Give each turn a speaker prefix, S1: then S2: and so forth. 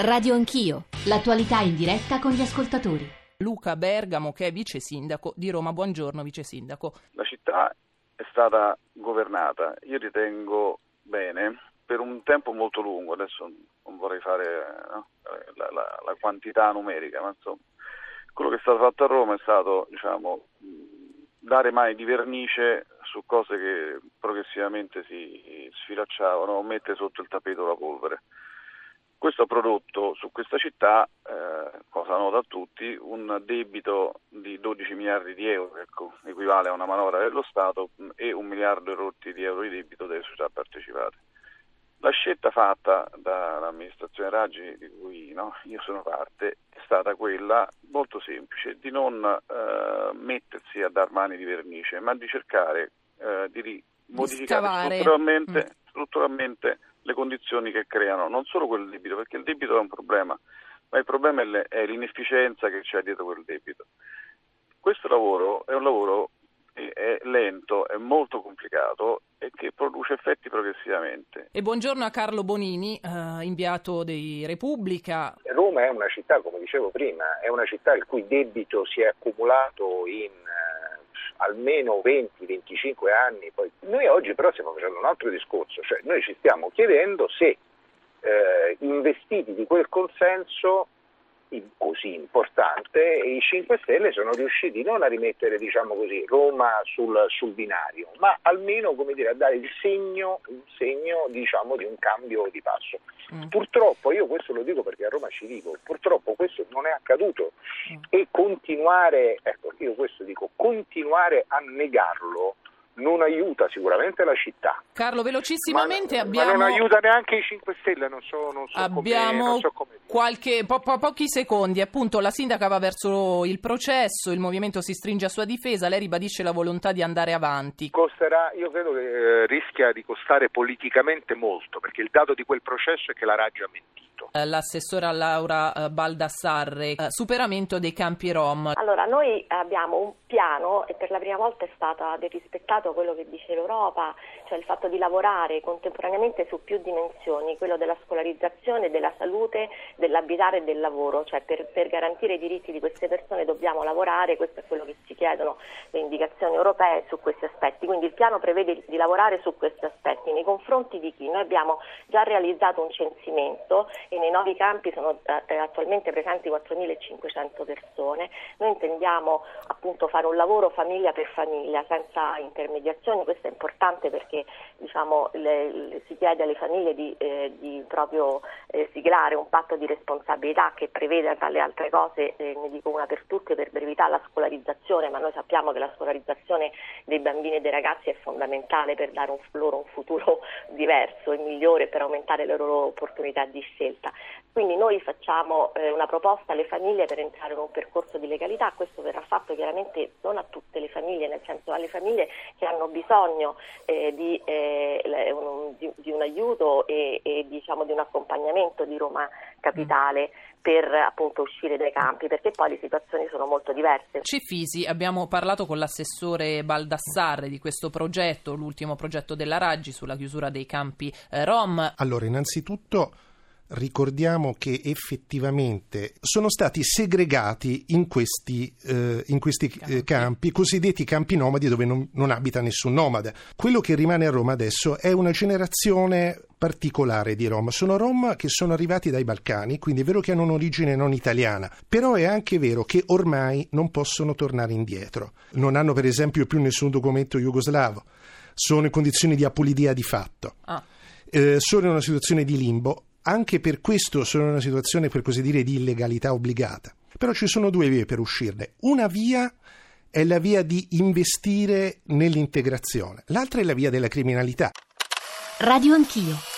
S1: Radio Anch'io, l'attualità in diretta con gli ascoltatori.
S2: Luca Bergamo, che è vice sindaco di Roma. Buongiorno, vice sindaco.
S3: La città è stata governata, io ritengo bene, per un tempo molto lungo. Adesso non vorrei fare no, la, la, la, quantità numerica, ma insomma, quello che è stato fatto a Roma è stato diciamo, dare mani di vernice su cose che progressivamente si sfilacciavano o mettere sotto il tappeto la polvere. Questo ha prodotto su questa città, eh, cosa nota a tutti, un debito di 12 miliardi di euro, ecco, equivale a una manovra dello Stato, e un miliardo e rotti di euro di debito delle società partecipate. La scelta fatta dall'amministrazione Raggi, di cui no, io sono parte, è stata quella molto semplice di non eh, mettersi a dar mani di vernice, ma di cercare eh, di modificare strutturalmente, mm. Strutturalmente le condizioni che creano non solo quel debito, perché il debito è un problema, ma il problema è l'inefficienza che c'è dietro quel debito. Questo lavoro è un lavoro è lento, è molto complicato e che produce effetti progressivamente.
S2: E buongiorno a Carlo Bonini, eh, inviato di Repubblica.
S4: Roma è una città, come dicevo prima, è una città il cui debito si è accumulato in almeno 20-25 anni. Poi. Noi oggi però stiamo facendo un altro discorso, cioè noi ci stiamo chiedendo se eh, investiti di quel consenso così importante i 5 Stelle sono riusciti non a rimettere diciamo così, Roma sul, sul binario, ma almeno dire, a dare il segno, il segno diciamo, di un cambio di passo. Mm. Purtroppo, io questo lo dico perché a Roma ci vivo, purtroppo questo non è accaduto mm. e continuare, ecco, io questo dico, continuare a negarlo non aiuta sicuramente la città.
S2: Carlo, velocissimamente
S4: ma,
S2: abbiamo...
S4: Ma non aiuta neanche i 5 Stelle, non so, non so
S2: abbiamo
S4: come, non so come
S2: qualche, po- po- pochi secondi. Appunto, la sindaca va verso il processo, il movimento si stringe a sua difesa, lei ribadisce la volontà di andare avanti.
S4: Costerà, io credo che eh, rischia di costare politicamente molto, perché il dato di quel processo è che la Raggi ha mentito.
S2: Eh, l'assessora Laura eh, Baldassarre, eh, superamento dei campi Rom.
S5: Allora, noi abbiamo un piano e per la prima volta è stato rispettato quello che dice l'Europa, cioè il fatto di lavorare contemporaneamente su più dimensioni, quello della scolarizzazione, della salute, dell'abitare e del lavoro, cioè per, per garantire i diritti di queste persone dobbiamo lavorare, questo è quello che ci chiedono le indicazioni europee su questi aspetti, quindi il piano prevede di lavorare su questi aspetti nei confronti di chi? Noi abbiamo già realizzato un censimento e nei nuovi campi sono eh, attualmente presenti 4.500 persone, noi intendiamo appunto fare un lavoro famiglia per famiglia senza intermediazioni, questo è importante perché diciamo, le, si chiede alle famiglie di, eh, di proprio eh, siglare un patto di responsabilità che prevede tra le altre cose, eh, ne dico una per tutte, per brevità la scolarizzazione, ma noi sappiamo che la scolarizzazione dei bambini e dei ragazzi è fondamentale per dare un, loro un futuro diverso e migliore per aumentare le loro opportunità di scelta. Quindi noi facciamo eh, una proposta alle famiglie per entrare in un percorso di legalità, questo verrà fatto chiaramente non a tutte le famiglie, nel senso alle famiglie che hanno bisogno eh, di, eh, un, di, di, un aiuto e, e diciamo, di un accompagnamento di Roma Capitale. Mm per appunto uscire dai campi perché poi le situazioni sono molto diverse.
S2: Cefisi, abbiamo parlato con l'assessore Baldassarre di questo progetto, l'ultimo progetto della Raggi sulla chiusura dei campi eh, Rom.
S6: Allora, innanzitutto ricordiamo che effettivamente sono stati segregati in questi, eh, in questi eh, campi, cosiddetti campi nomadi dove non, non abita nessun nomade. Quello che rimane a Roma adesso è una generazione particolare di Rom. Sono Rom che sono arrivati dai Balcani, quindi è vero che hanno un'origine non italiana, però è anche vero che ormai non possono tornare indietro. Non hanno per esempio più nessun documento jugoslavo, sono in condizioni di apolidia di fatto. Ah. Eh, sono in una situazione di limbo anche per questo sono in una situazione, per così dire, di illegalità obbligata. Però ci sono due vie per uscirne. Una via è la via di investire nell'integrazione, l'altra è la via della criminalità.
S1: Radio Anch'io.